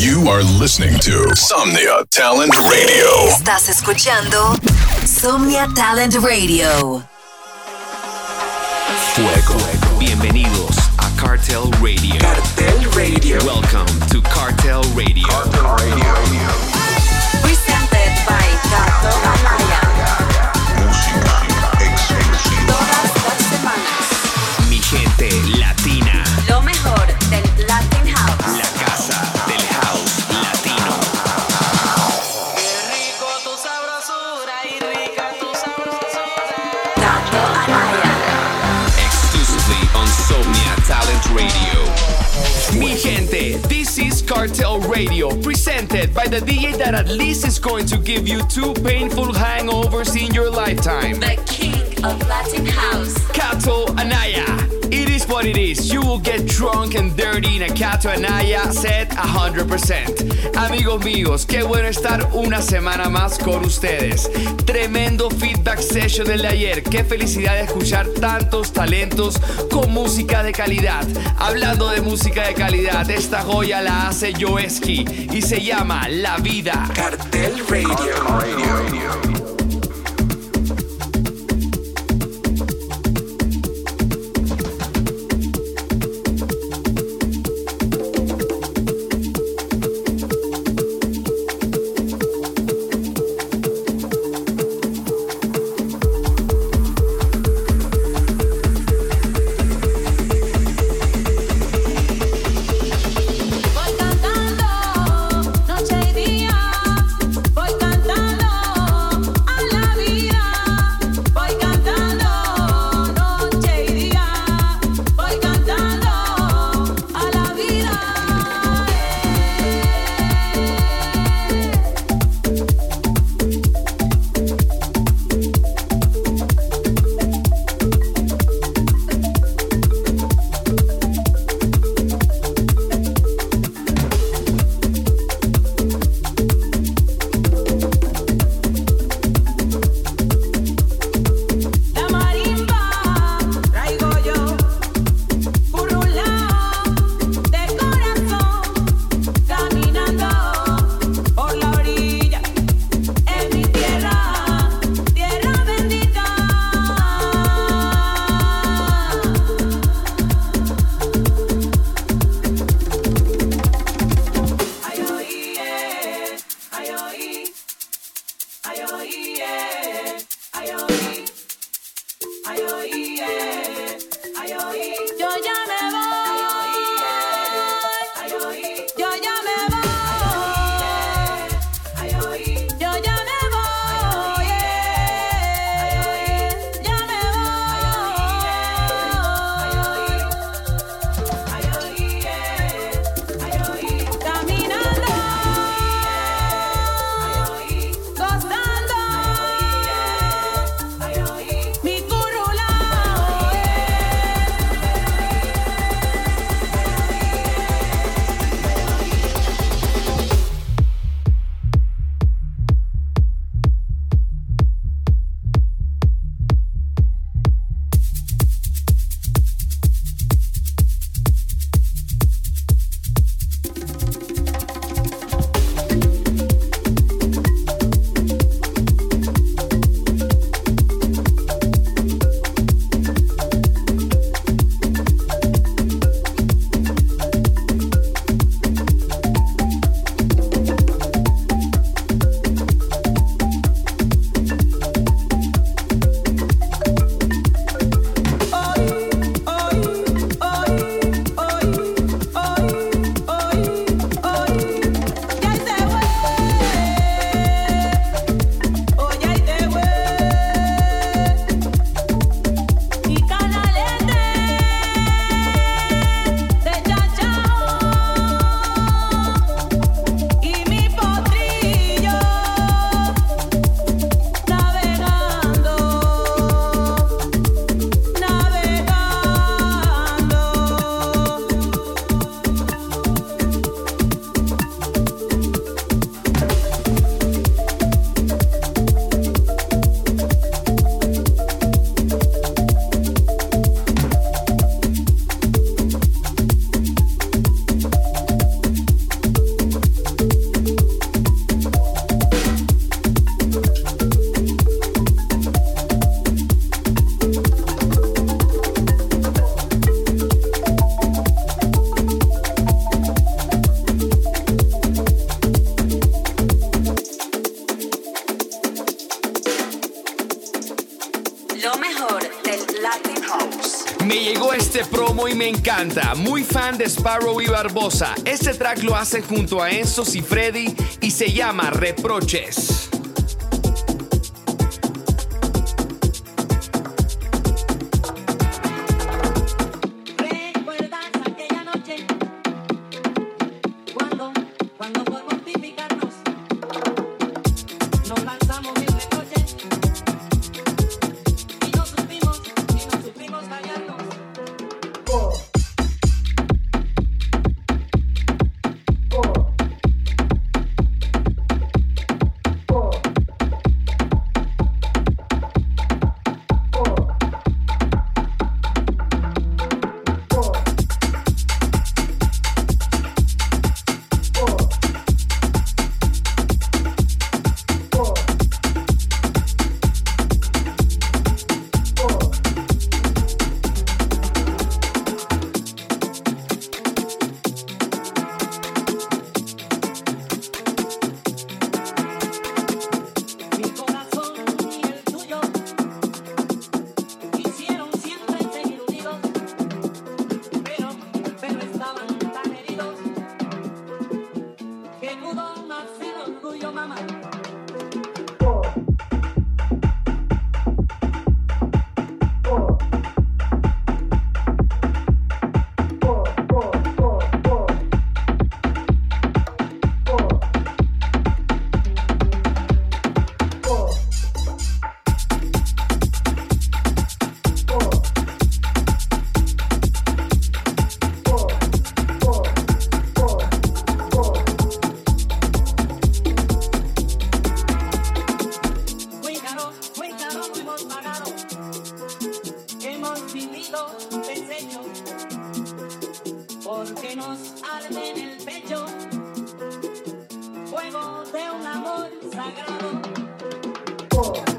You are listening to Somnia Talent Radio. Estás escuchando Somnia Talent Radio. Fuego. Bienvenidos a Cartel Radio. Cartel Radio. Welcome to Cartel Radio. Cartel Radio. Presented by Tato Amaya. Radio, presented by the DJ that at least is going to give you two painful hangovers in your lifetime. The king of Latin House. Kato Anaya. What it is. You will get drunk and dirty in a Kato Anaya set 100%. Amigos míos, qué bueno estar una semana más con ustedes. Tremendo feedback session del de ayer. Qué felicidad de escuchar tantos talentos con música de calidad. Hablando de música de calidad, esta joya la hace Joeski y se llama La Vida. Cartel Radio. Voy Sparrow y Barbosa. Este track lo hace junto a Enzo y Freddy y se llama Reproches. Caro, muy caro lo hemos vivido desechos porque nos arde en el pecho fuego de un amor sagrado. You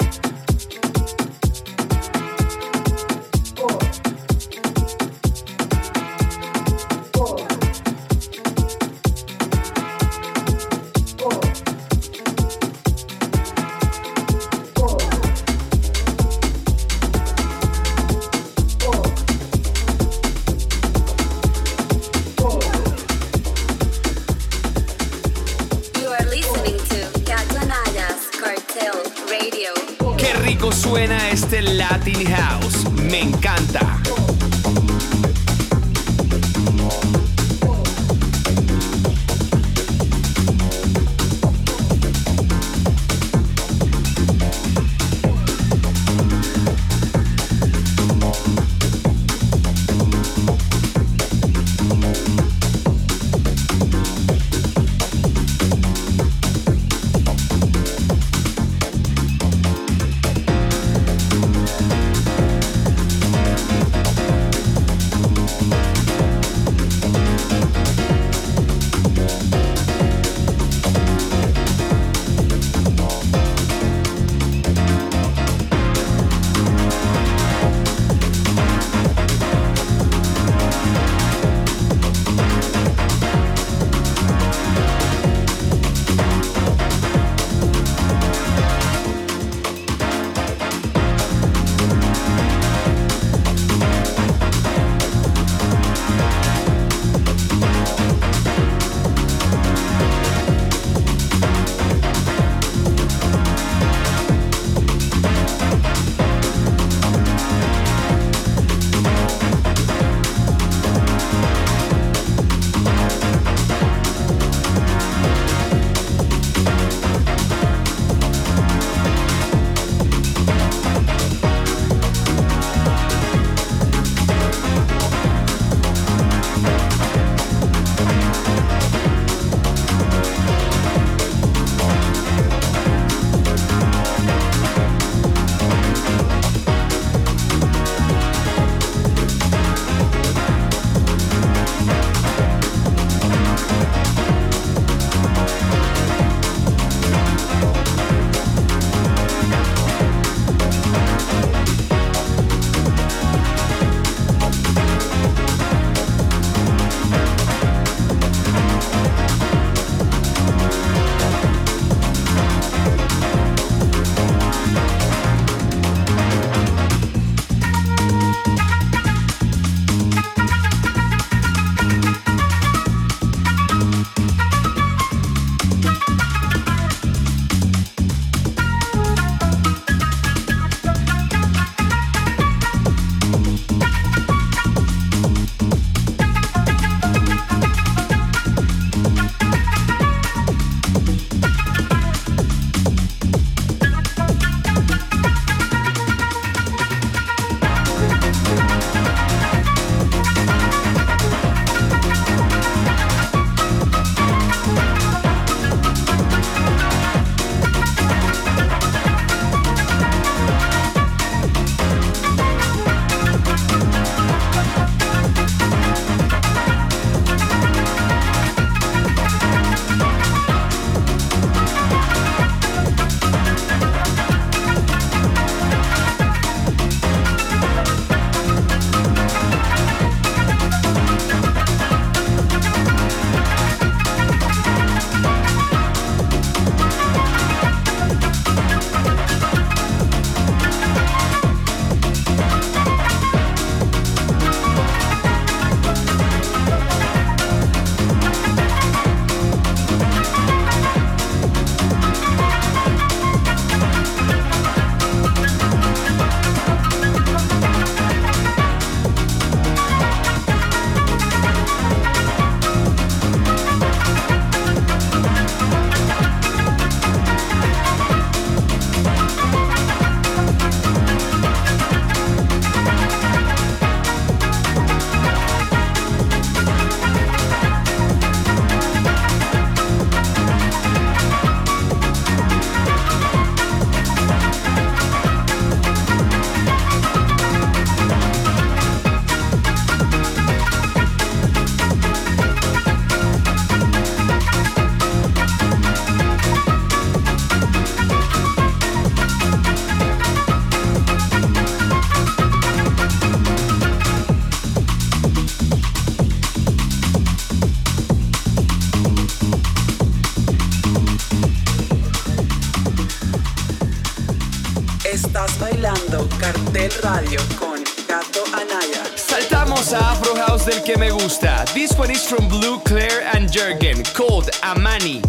Cartel Radio con Gato Anaya. Saltamos a Afro House del que me gusta. This one is from Blue, Claire and Jürgen, called Amani.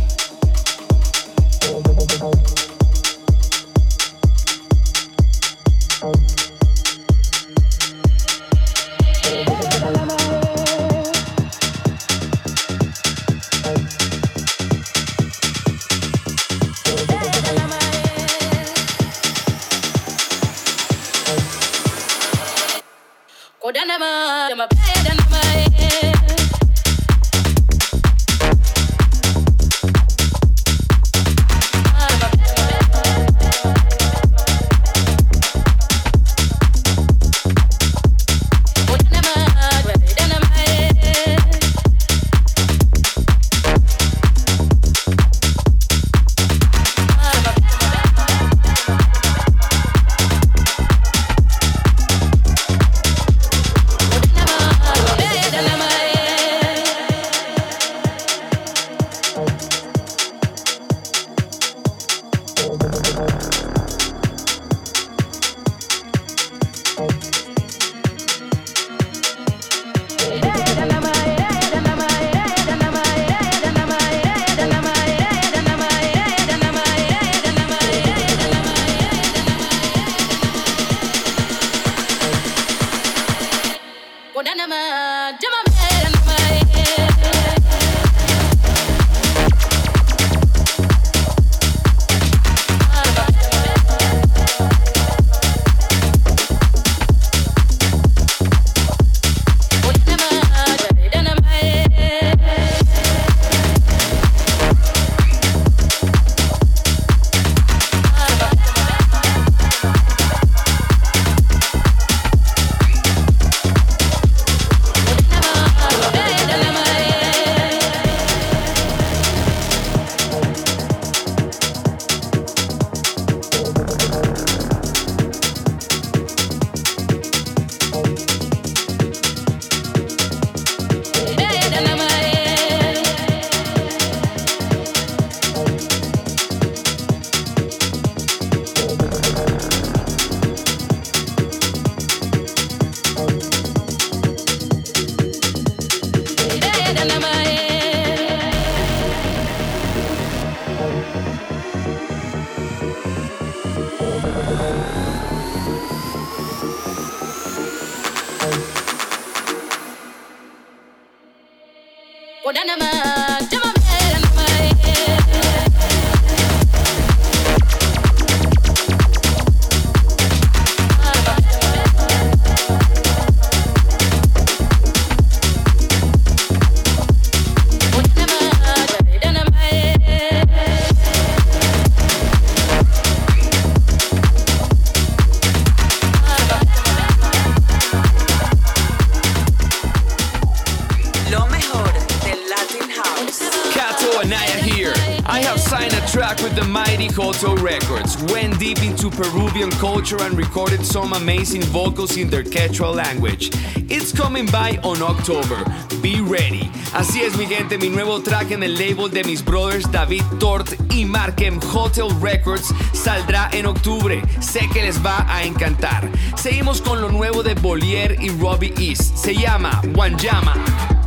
more than a man. And recorded some amazing vocals in their Quechua language. It's coming by on October. Be ready. Así es, mi gente, mi nuevo track en el label de mis brothers David Tort y Markem Hotel Records saldrá en octubre. Sé que les va a encantar. Seguimos con lo nuevo de Bolier y Robbie East. Se llama Wanjama. Thank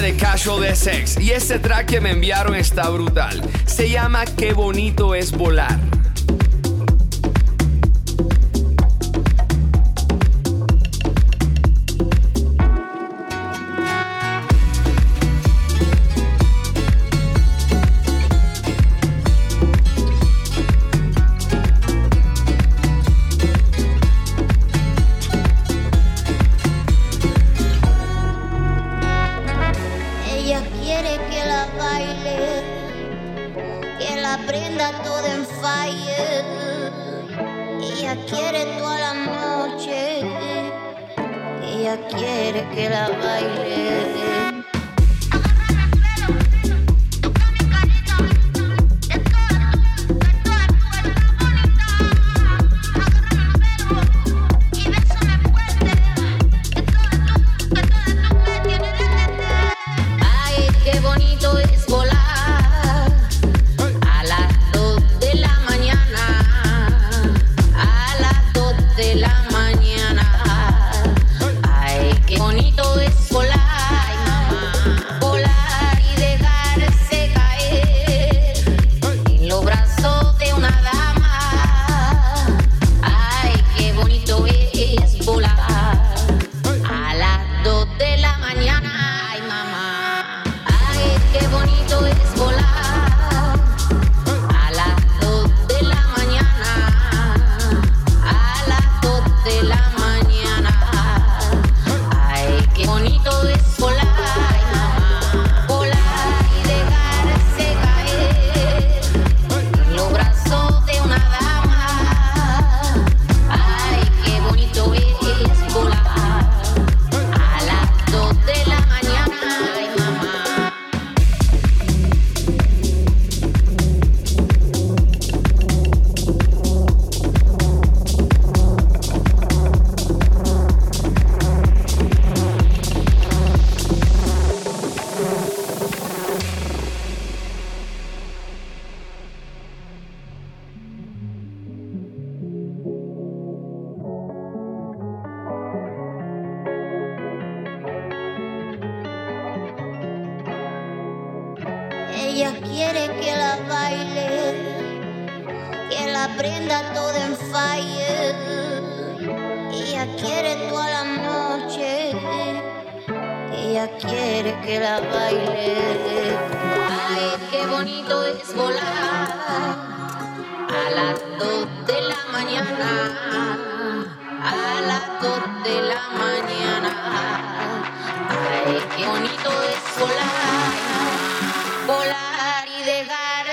de Casual de Sex y este track que me enviaron está brutal. Se llama Qué bonito es volar. Con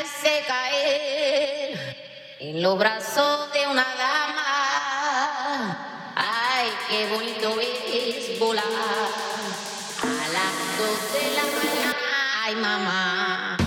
hice caer en los brazos de una dama. Ay, qué bonito es volar a las dos de la mañana. Ay, mamá.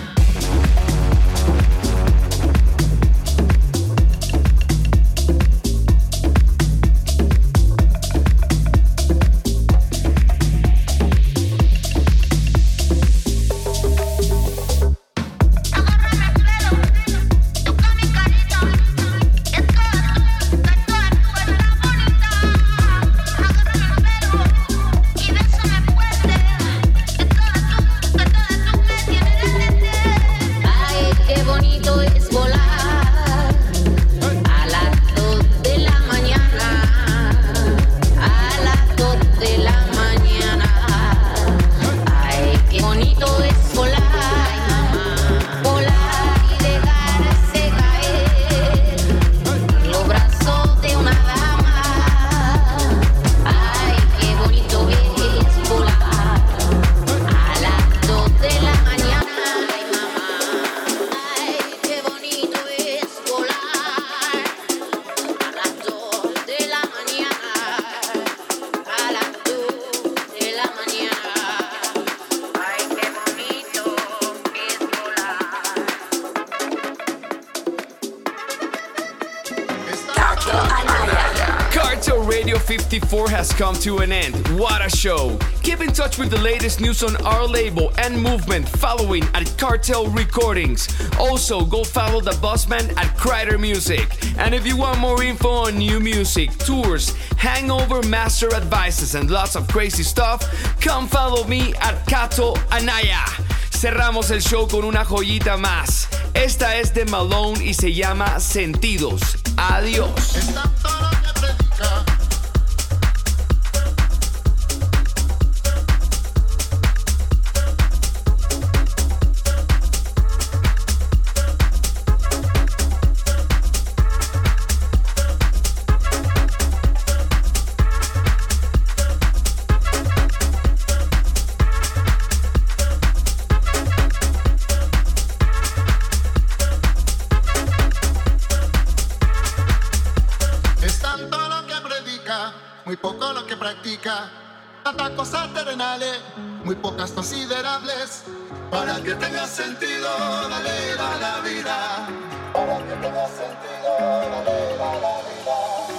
Come to an end. What a show! Keep in touch with the latest news on our label and movement following at Cartel Recordings. Also, go follow the Bossman at Kreider Music. And if you want more info on new music, tours, hangover master advices, and lots of crazy stuff, come follow me at Kato Anaya. Cerramos el show con una joyita más. Esta es de Malone y se llama Sentidos. Adiós.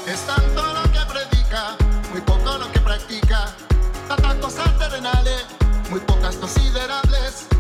Es tanto lo que predica, muy poco lo que practica. Tantas cosas terrenales, muy pocas considerables.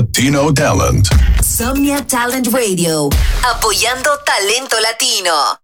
Latino talent. Somnia Talent Radio, apoyando talento latino.